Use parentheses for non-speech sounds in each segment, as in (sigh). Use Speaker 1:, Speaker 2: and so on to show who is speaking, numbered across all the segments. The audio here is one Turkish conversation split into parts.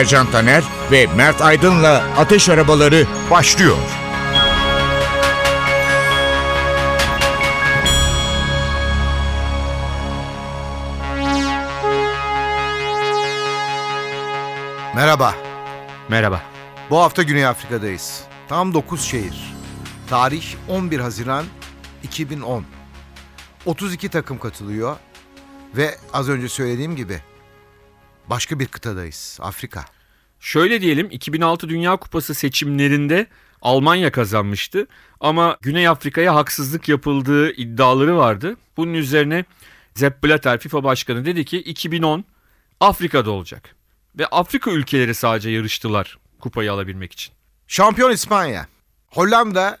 Speaker 1: Ercan Taner ve Mert Aydın'la Ateş Arabaları başlıyor.
Speaker 2: Merhaba.
Speaker 3: Merhaba.
Speaker 2: Bu hafta Güney Afrika'dayız. Tam 9 şehir. Tarih 11 Haziran 2010. 32 takım katılıyor ve az önce söylediğim gibi başka bir kıtadayız. Afrika.
Speaker 3: Şöyle diyelim 2006 Dünya Kupası seçimlerinde Almanya kazanmıştı ama Güney Afrika'ya haksızlık yapıldığı iddiaları vardı. Bunun üzerine Sepp Blatter FIFA başkanı dedi ki 2010 Afrika'da olacak. Ve Afrika ülkeleri sadece yarıştılar kupayı alabilmek için.
Speaker 2: Şampiyon İspanya. Hollanda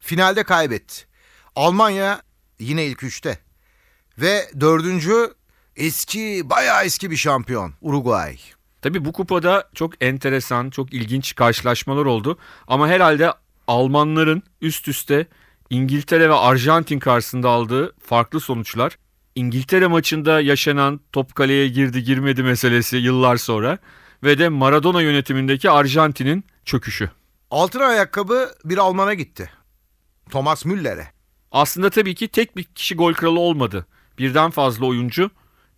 Speaker 2: finalde kaybetti. Almanya yine ilk üçte. Ve dördüncü eski bayağı eski bir şampiyon Uruguay.
Speaker 3: Tabii bu kupada çok enteresan, çok ilginç karşılaşmalar oldu. Ama herhalde Almanların üst üste İngiltere ve Arjantin karşısında aldığı farklı sonuçlar. İngiltere maçında yaşanan top kaleye girdi girmedi meselesi yıllar sonra ve de Maradona yönetimindeki Arjantin'in çöküşü.
Speaker 2: Altın ayakkabı bir Alman'a gitti. Thomas Müller'e.
Speaker 3: Aslında tabii ki tek bir kişi gol kralı olmadı. Birden fazla oyuncu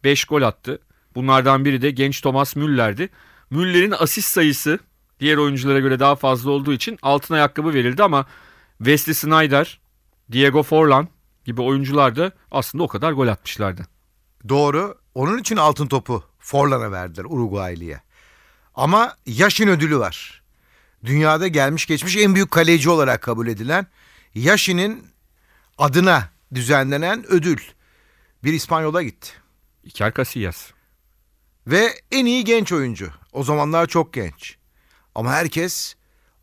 Speaker 3: 5 gol attı. Bunlardan biri de genç Thomas Müller'di. Müller'in asist sayısı diğer oyunculara göre daha fazla olduğu için altın ayakkabı verildi ama Wesley Sneijder, Diego Forlan gibi oyuncular da aslında o kadar gol atmışlardı.
Speaker 2: Doğru. Onun için altın topu Forlan'a verdiler Uruguaylı'ya. Ama Yaşin ödülü var. Dünyada gelmiş geçmiş en büyük kaleci olarak kabul edilen Yaşin'in adına düzenlenen ödül bir İspanyola gitti.
Speaker 3: Iker Casillas.
Speaker 2: Ve en iyi genç oyuncu. O zamanlar çok genç. Ama herkes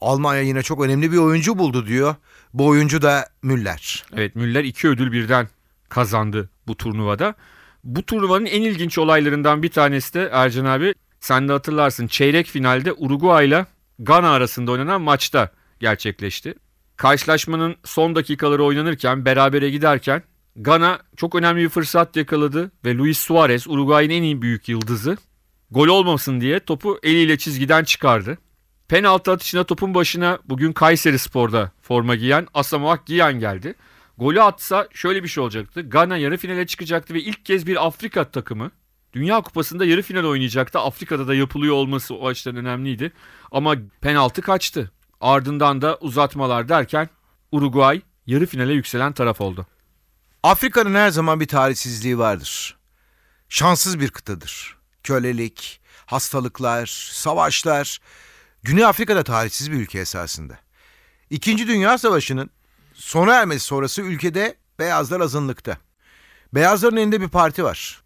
Speaker 2: Almanya yine çok önemli bir oyuncu buldu diyor. Bu oyuncu da Müller.
Speaker 3: Evet Müller iki ödül birden kazandı bu turnuvada. Bu turnuvanın en ilginç olaylarından bir tanesi de Ercan abi sen de hatırlarsın çeyrek finalde Uruguay ile Gana arasında oynanan maçta gerçekleşti. Karşılaşmanın son dakikaları oynanırken berabere giderken Gana çok önemli bir fırsat yakaladı ve Luis Suarez Uruguay'ın en iyi büyük yıldızı gol olmasın diye topu eliyle çizgiden çıkardı. Penaltı atışına topun başına bugün Kayseri Spor'da forma giyen Asamoah Giyan geldi. Golü atsa şöyle bir şey olacaktı. Gana yarı finale çıkacaktı ve ilk kez bir Afrika takımı Dünya Kupası'nda yarı final oynayacaktı. Afrika'da da yapılıyor olması o açıdan önemliydi. Ama penaltı kaçtı. Ardından da uzatmalar derken Uruguay yarı finale yükselen taraf oldu.
Speaker 2: Afrika'nın her zaman bir tarihsizliği vardır. Şanssız bir kıtadır. Kölelik, hastalıklar, savaşlar. Güney Afrika'da tarihsiz bir ülke esasında. İkinci Dünya Savaşı'nın sona ermesi sonrası ülkede beyazlar azınlıkta. Beyazların elinde bir parti var.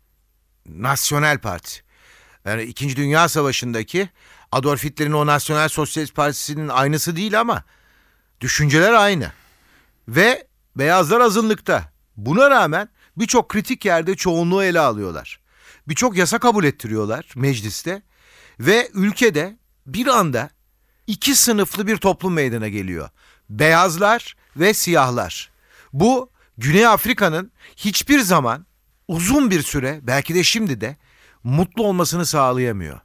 Speaker 2: Nasyonel Parti. Yani İkinci Dünya Savaşı'ndaki Adolf Hitler'in o Nasyonel Sosyalist Partisi'nin aynısı değil ama düşünceler aynı. Ve beyazlar azınlıkta. Buna rağmen birçok kritik yerde çoğunluğu ele alıyorlar. Birçok yasa kabul ettiriyorlar mecliste ve ülkede bir anda iki sınıflı bir toplum meydana geliyor. Beyazlar ve siyahlar. Bu Güney Afrika'nın hiçbir zaman uzun bir süre belki de şimdi de mutlu olmasını sağlayamıyor.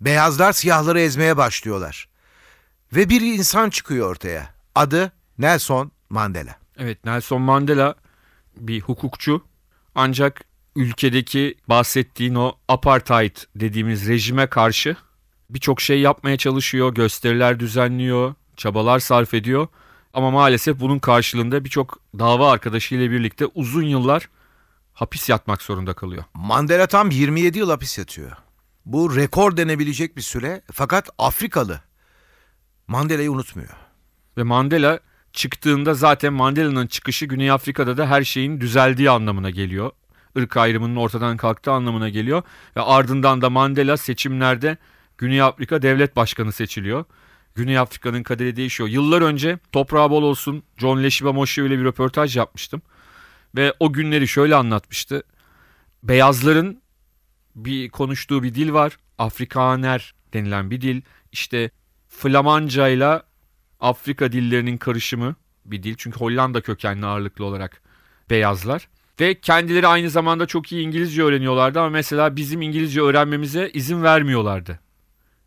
Speaker 2: Beyazlar siyahları ezmeye başlıyorlar. Ve bir insan çıkıyor ortaya. Adı Nelson Mandela.
Speaker 3: Evet Nelson Mandela bir hukukçu ancak ülkedeki bahsettiğin o apartheid dediğimiz rejime karşı birçok şey yapmaya çalışıyor, gösteriler düzenliyor, çabalar sarf ediyor. Ama maalesef bunun karşılığında birçok dava arkadaşıyla birlikte uzun yıllar hapis yatmak zorunda kalıyor.
Speaker 2: Mandela tam 27 yıl hapis yatıyor. Bu rekor denebilecek bir süre fakat Afrikalı Mandela'yı unutmuyor.
Speaker 3: Ve Mandela çıktığında zaten Mandela'nın çıkışı Güney Afrika'da da her şeyin düzeldiği anlamına geliyor. ırk ayrımının ortadan kalktığı anlamına geliyor. Ve ardından da Mandela seçimlerde Güney Afrika devlet başkanı seçiliyor. Güney Afrika'nın kaderi değişiyor. Yıllar önce toprağı bol olsun John Leshiba Moshe ile bir röportaj yapmıştım. Ve o günleri şöyle anlatmıştı. Beyazların bir konuştuğu bir dil var. Afrikaner denilen bir dil. İşte Flamanca ile Afrika dillerinin karışımı bir dil. Çünkü Hollanda kökenli ağırlıklı olarak beyazlar. Ve kendileri aynı zamanda çok iyi İngilizce öğreniyorlardı ama mesela bizim İngilizce öğrenmemize izin vermiyorlardı.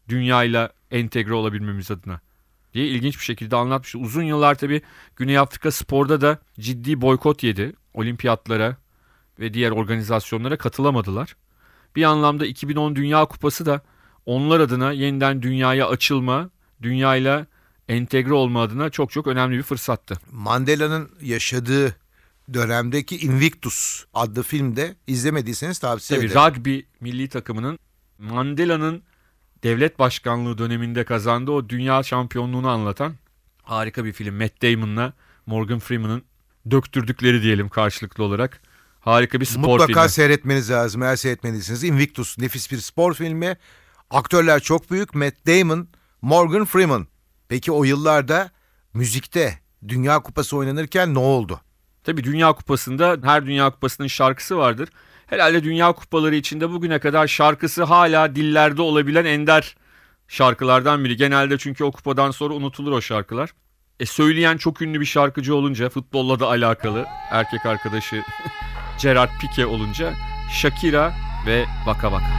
Speaker 3: Dünyayla entegre olabilmemiz adına diye ilginç bir şekilde anlatmış. Uzun yıllar tabii Güney Afrika sporda da ciddi boykot yedi. Olimpiyatlara ve diğer organizasyonlara katılamadılar. Bir anlamda 2010 Dünya Kupası da onlar adına yeniden dünyaya açılma, dünyayla entegre olma adına çok çok önemli bir fırsattı.
Speaker 2: Mandela'nın yaşadığı dönemdeki Invictus adlı filmde izlemediyseniz tavsiye
Speaker 3: Tabii
Speaker 2: ederim.
Speaker 3: rugby milli takımının Mandela'nın devlet başkanlığı döneminde kazandığı o dünya şampiyonluğunu anlatan harika bir film. Matt Damon'la Morgan Freeman'ın döktürdükleri diyelim karşılıklı olarak. Harika bir spor
Speaker 2: Mutlaka
Speaker 3: filmi.
Speaker 2: seyretmeniz lazım eğer seyretmediyseniz. Invictus nefis bir spor filmi. Aktörler çok büyük. Matt Damon, Morgan Freeman. Peki o yıllarda müzikte Dünya Kupası oynanırken ne oldu?
Speaker 3: Tabii Dünya Kupası'nda her Dünya Kupası'nın şarkısı vardır. Herhalde Dünya Kupaları içinde bugüne kadar şarkısı hala dillerde olabilen ender şarkılardan biri. Genelde çünkü o kupadan sonra unutulur o şarkılar. E söyleyen çok ünlü bir şarkıcı olunca futbolla da alakalı erkek arkadaşı (laughs) Gerard Pique olunca Shakira ve Vaka Vaka.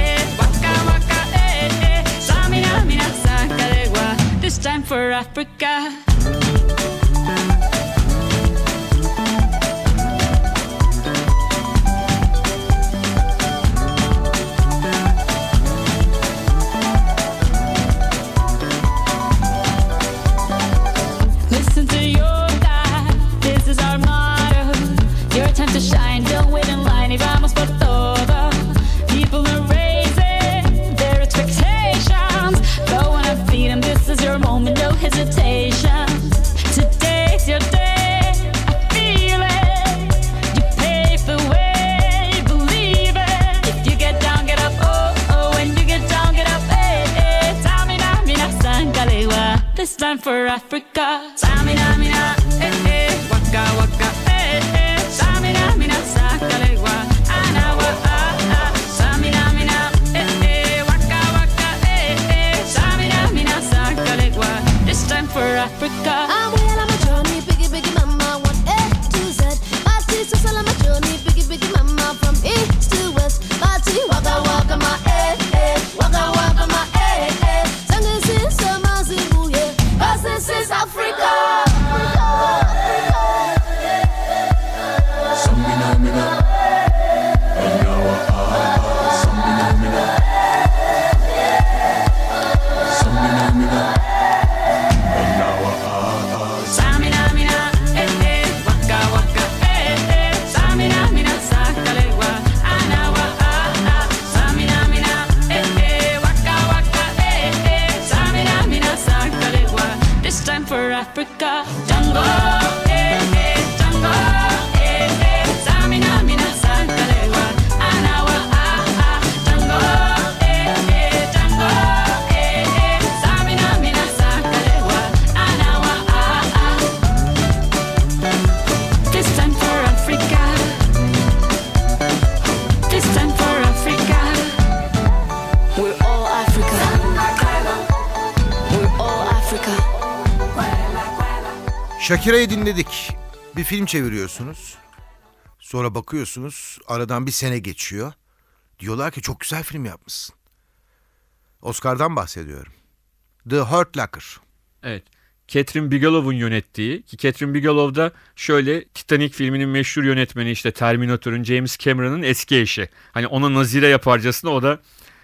Speaker 4: Africa. Africa. Tamina, mina, eh, eh. Waka, waka, eh, eh. Tamina, mina, sangalewa. Anawa, ah, ah. Tamina, mina, eh, eh. Waka, waka, eh, eh. Tamina, mina, sangalewa. This time for Africa.
Speaker 5: I'm well on my journey, biggie, biggie, mama, one A to Z. My sister's all on my journey, biggie, biggie, mama, from east to west. My tea, waka, waka, my
Speaker 2: Shakira'yı dinledik. Bir film çeviriyorsunuz. Sonra bakıyorsunuz aradan bir sene geçiyor. Diyorlar ki çok güzel film yapmışsın. Oscar'dan bahsediyorum. The Hurt Locker.
Speaker 3: Evet. Catherine Bigelow'un yönettiği ki Catherine Bigelow da şöyle Titanic filminin meşhur yönetmeni işte Terminator'ın James Cameron'ın eski eşi. Hani ona nazire yaparcasına o da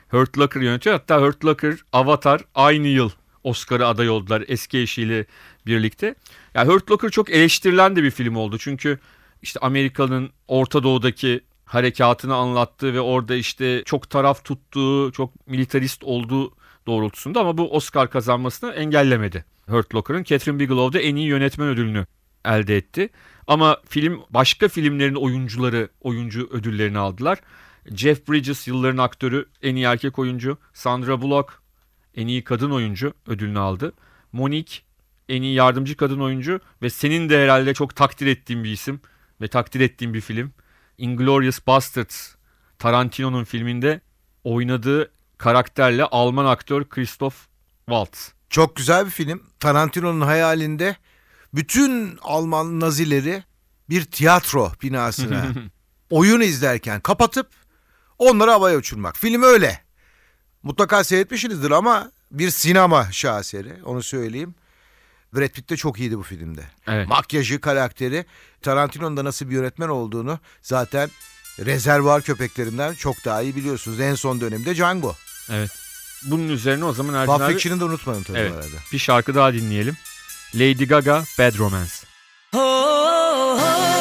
Speaker 3: Hurt Locker yönetiyor. Hatta Hurt Locker, Avatar aynı yıl Oscar'a aday oldular eski eşiyle birlikte. Yani Hurt Locker çok eleştirilen de bir film oldu. Çünkü işte Amerika'nın Orta Doğu'daki harekatını anlattığı ve orada işte çok taraf tuttuğu, çok militarist olduğu doğrultusunda ama bu Oscar kazanmasını engellemedi. Hurt Locker'ın Catherine Bigelow da en iyi yönetmen ödülünü elde etti. Ama film başka filmlerin oyuncuları oyuncu ödüllerini aldılar. Jeff Bridges yılların aktörü en iyi erkek oyuncu. Sandra Bullock en iyi kadın oyuncu ödülünü aldı. Monique en iyi yardımcı kadın oyuncu ve senin de herhalde çok takdir ettiğin bir isim ve takdir ettiğin bir film. Inglourious Basterds Tarantino'nun filminde oynadığı karakterle Alman aktör Christoph Waltz.
Speaker 2: Çok güzel bir film. Tarantino'nun hayalinde bütün Alman nazileri bir tiyatro binasına (laughs) oyun izlerken kapatıp onları havaya uçurmak. Film öyle. Mutlaka seyretmişsinizdir ama bir sinema şaheseri onu söyleyeyim. Brad Pitt de çok iyiydi bu filmde.
Speaker 3: Evet.
Speaker 2: Makyajı, karakteri, Tarantino'nun da nasıl bir yönetmen olduğunu zaten rezervuar köpeklerinden çok daha iyi biliyorsunuz. En son dönemde Django.
Speaker 3: Evet. Bunun üzerine o zaman Ercan
Speaker 2: Pulp
Speaker 3: abi
Speaker 2: Fiction'ı da unutmayın tabii
Speaker 3: Evet.
Speaker 2: arada.
Speaker 3: bir şarkı daha dinleyelim. Lady Gaga Bad Romance.
Speaker 6: Roma,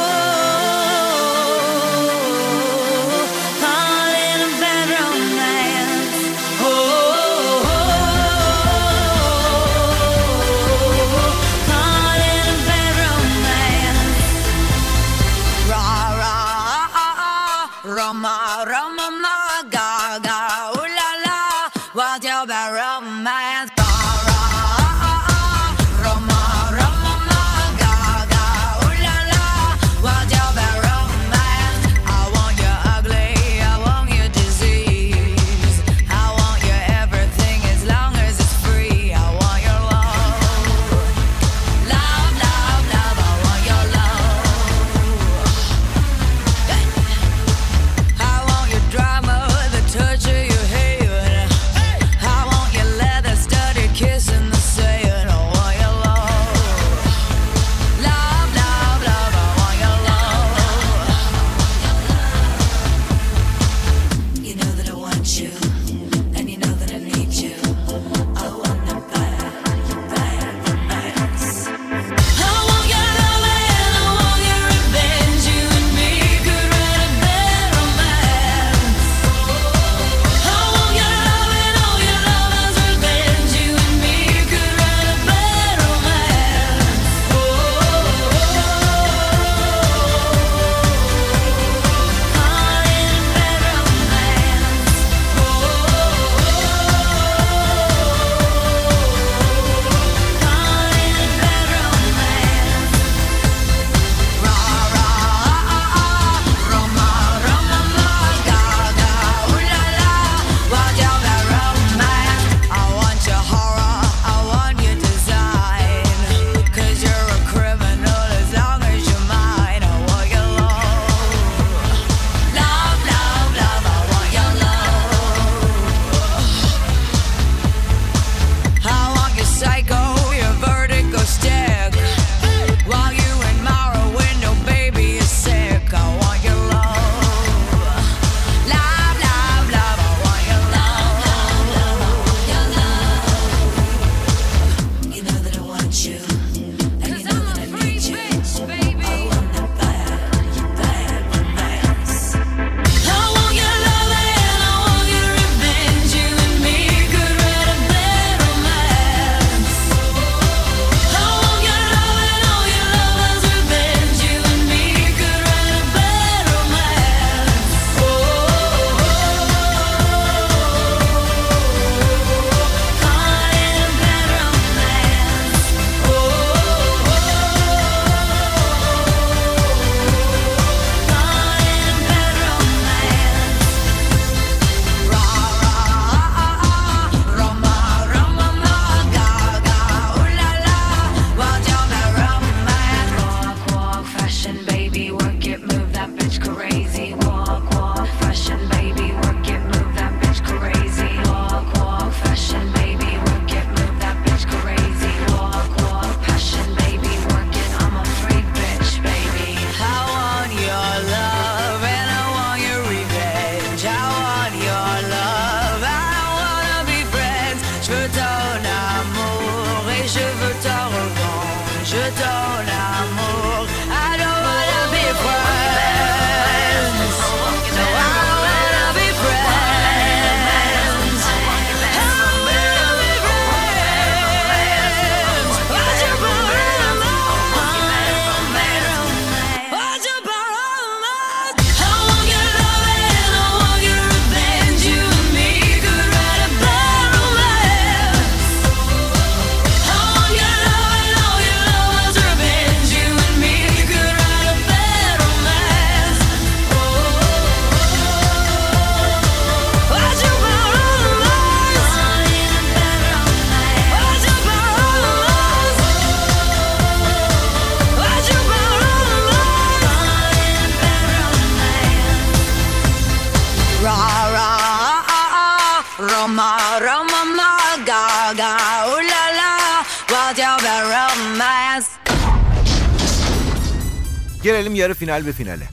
Speaker 2: Gelelim yarı final ve finale.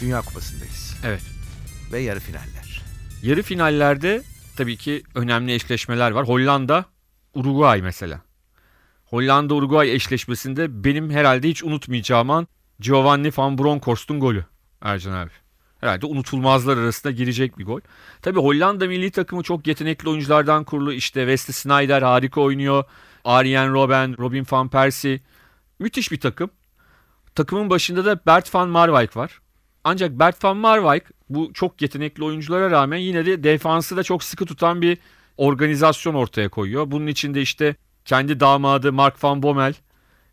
Speaker 2: Dünya Kupası'ndayız
Speaker 3: Evet.
Speaker 2: ve yarı finaller.
Speaker 3: Yarı finallerde tabii ki önemli eşleşmeler var. Hollanda, Uruguay mesela. Hollanda-Uruguay eşleşmesinde benim herhalde hiç unutmayacağım an Giovanni van Bronckhorst'un golü Ercan abi. Herhalde unutulmazlar arasında girecek bir gol. Tabii Hollanda milli takımı çok yetenekli oyunculardan kurulu. İşte Wesley Sneijder harika oynuyor. Arjen Robben, Robin van Persie. Müthiş bir takım. Takımın başında da Bert van Marwijk var. Ancak Bert van Marwijk bu çok yetenekli oyunculara rağmen yine de defansı da çok sıkı tutan bir organizasyon ortaya koyuyor. Bunun içinde işte kendi damadı Mark van Bommel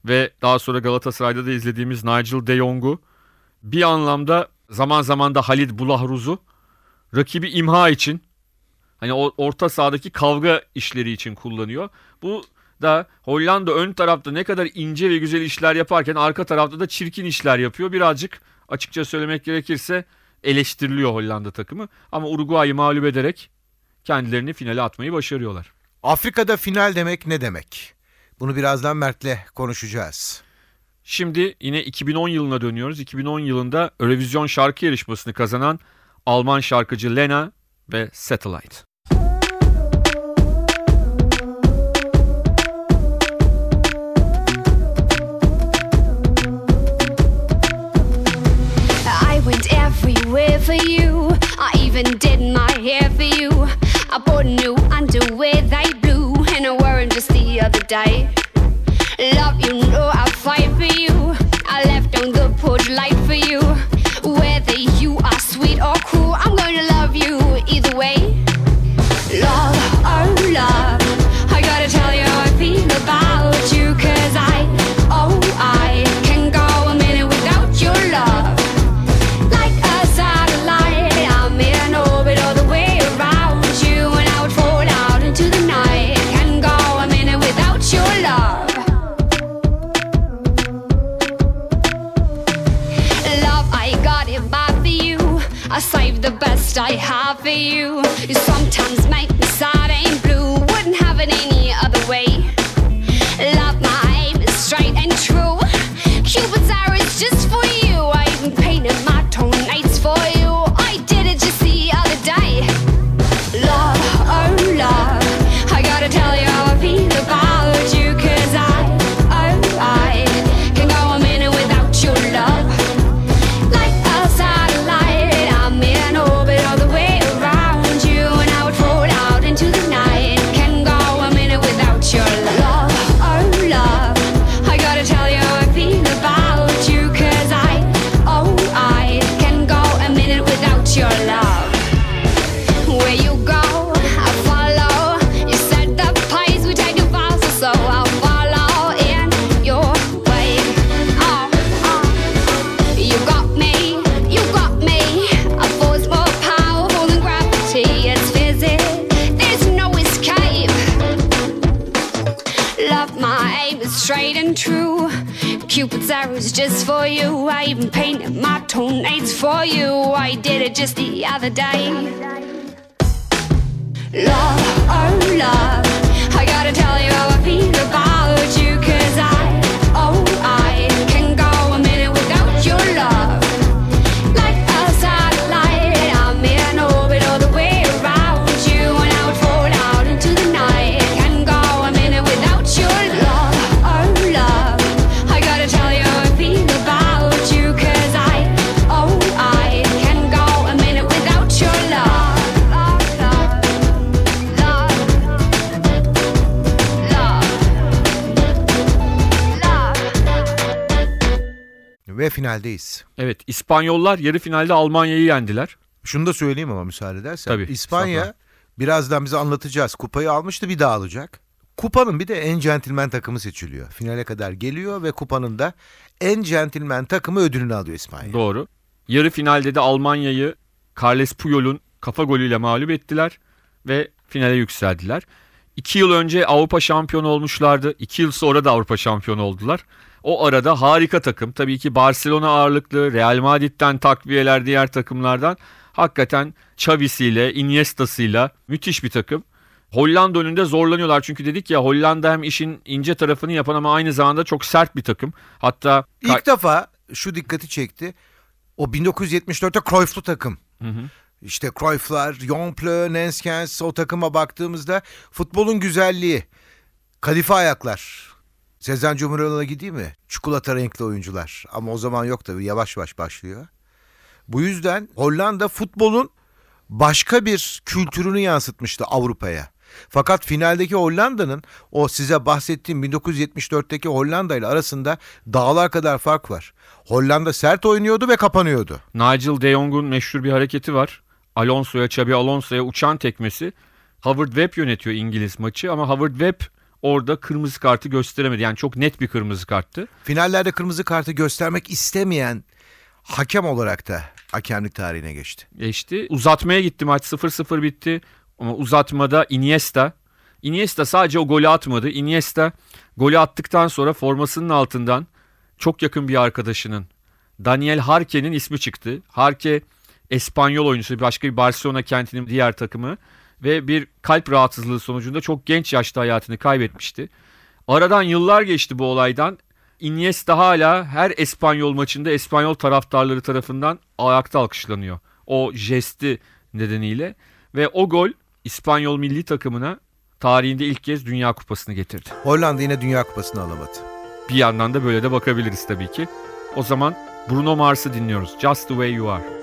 Speaker 3: ve daha sonra Galatasaray'da da izlediğimiz Nigel de Jong'u bir anlamda zaman zaman da Halid Bulahruz'u rakibi imha için hani orta sahadaki kavga işleri için kullanıyor. Bu da Hollanda ön tarafta ne kadar ince ve güzel işler yaparken arka tarafta da çirkin işler yapıyor. Birazcık açıkça söylemek gerekirse eleştiriliyor Hollanda takımı. Ama Uruguay'ı mağlup ederek kendilerini finale atmayı başarıyorlar.
Speaker 2: Afrika'da final demek ne demek? Bunu birazdan Mert'le konuşacağız.
Speaker 3: Şimdi yine 2010 yılına dönüyoruz. 2010 yılında Eurovision şarkı yarışmasını kazanan Alman şarkıcı Lena ve Satellite.
Speaker 7: For you. I even did my hair for you. I bought new underwear they blue, and I wore wore 'em just the other day. Love, you know I fight for you. I left on the porch light for you. Other day.
Speaker 2: Finaldeyiz.
Speaker 3: Evet İspanyollar yarı finalde Almanya'yı yendiler.
Speaker 2: Şunu da söyleyeyim ama müsaade edersen.
Speaker 3: Tabii,
Speaker 2: İspanya birazdan bize anlatacağız. Kupayı almıştı bir daha alacak. Kupanın bir de en centilmen takımı seçiliyor. Finale kadar geliyor ve kupanın da en centilmen takımı ödülünü alıyor İspanya.
Speaker 3: Doğru. Yarı finalde de Almanya'yı Carles Puyol'un kafa golüyle mağlup ettiler ve finale yükseldiler. İki yıl önce Avrupa şampiyonu olmuşlardı. İki yıl sonra da Avrupa şampiyonu oldular. O arada harika takım. Tabii ki Barcelona ağırlıklı, Real Madrid'den takviyeler diğer takımlardan. Hakikaten Xavi'siyle, Iniesta'sıyla müthiş bir takım. Hollanda önünde zorlanıyorlar çünkü dedik ya Hollanda hem işin ince tarafını yapan ama aynı zamanda çok sert bir takım. Hatta
Speaker 2: İlk defa şu dikkati çekti. O 1974'te Cruyff'lu takım. İşte Cruyff'lar, Jonplö, Nenskens o takıma baktığımızda futbolun güzelliği. Kadife ayaklar. Sezen Cumhuriyet'e gideyim mi? Çikolata renkli oyuncular. Ama o zaman yok tabii yavaş yavaş başlıyor. Bu yüzden Hollanda futbolun başka bir kültürünü yansıtmıştı Avrupa'ya. Fakat finaldeki Hollanda'nın o size bahsettiğim 1974'teki Hollanda ile arasında dağlar kadar fark var. Hollanda sert oynuyordu ve kapanıyordu.
Speaker 3: Nigel de Jong'un meşhur bir hareketi var. Alonso'ya, Xabi Alonso'ya uçan tekmesi. Howard Webb yönetiyor İngiliz maçı ama Howard Webb orada kırmızı kartı gösteremedi. Yani çok net bir kırmızı karttı.
Speaker 2: Finallerde kırmızı kartı göstermek istemeyen hakem olarak da hakemlik tarihine geçti.
Speaker 3: geçti. Uzatmaya gitti maç 0-0 bitti. Ama uzatmada Iniesta. Iniesta sadece o golü atmadı. Iniesta golü attıktan sonra formasının altından çok yakın bir arkadaşının Daniel Harke'nin ismi çıktı. Harke Espanyol oyuncusu başka bir Barcelona kentinin diğer takımı ve bir kalp rahatsızlığı sonucunda çok genç yaşta hayatını kaybetmişti. Aradan yıllar geçti bu olaydan. Iniesta hala her Espanyol maçında Espanyol taraftarları tarafından ayakta alkışlanıyor. O jesti nedeniyle ve o gol İspanyol milli takımına tarihinde ilk kez Dünya Kupası'nı getirdi.
Speaker 2: Hollanda yine Dünya Kupası'nı alamadı.
Speaker 3: Bir yandan da böyle de bakabiliriz tabii ki. O zaman Bruno Mars'ı dinliyoruz. Just the way you are.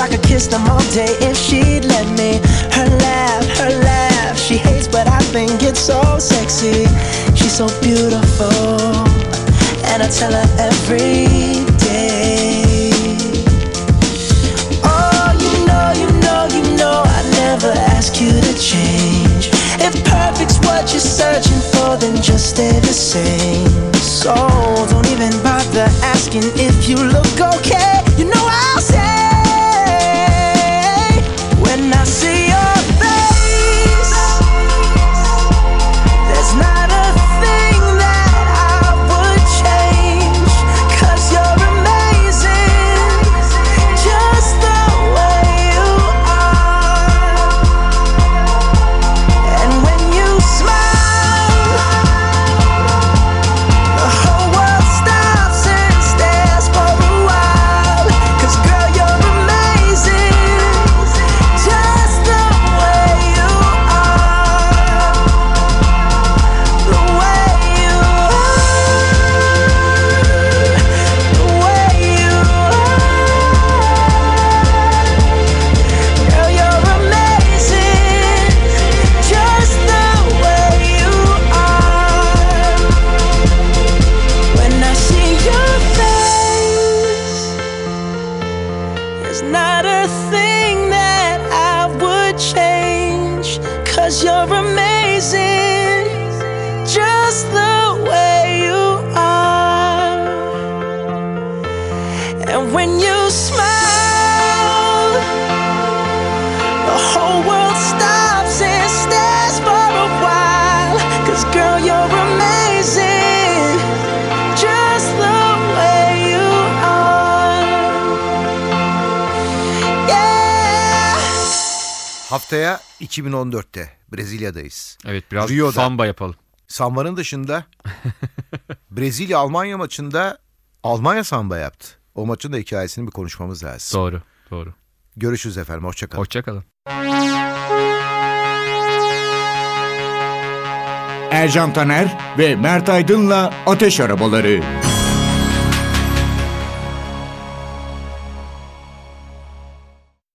Speaker 8: I could kiss them all day if she'd let me. Her laugh, her laugh, she hates, but I think it's so sexy. She's so beautiful, and I tell her every day. Oh, you know, you know, you know, I never ask you to change. If perfect's what you're searching for, then just stay the same. So don't even bother asking if you look okay. You know I'll say when I see
Speaker 2: Haftaya 2014'te Brezilya'dayız.
Speaker 3: Evet biraz
Speaker 2: Rio'da.
Speaker 3: samba yapalım.
Speaker 2: Samba'nın dışında (laughs) Brezilya Almanya maçında Almanya samba yaptı. O maçın da hikayesini bir konuşmamız lazım.
Speaker 3: Doğru. Doğru.
Speaker 2: Görüşürüz efendim. Hoşçakalın.
Speaker 3: Hoşçakalın.
Speaker 1: Ercan Taner ve Mert Aydın'la Ateş Arabaları.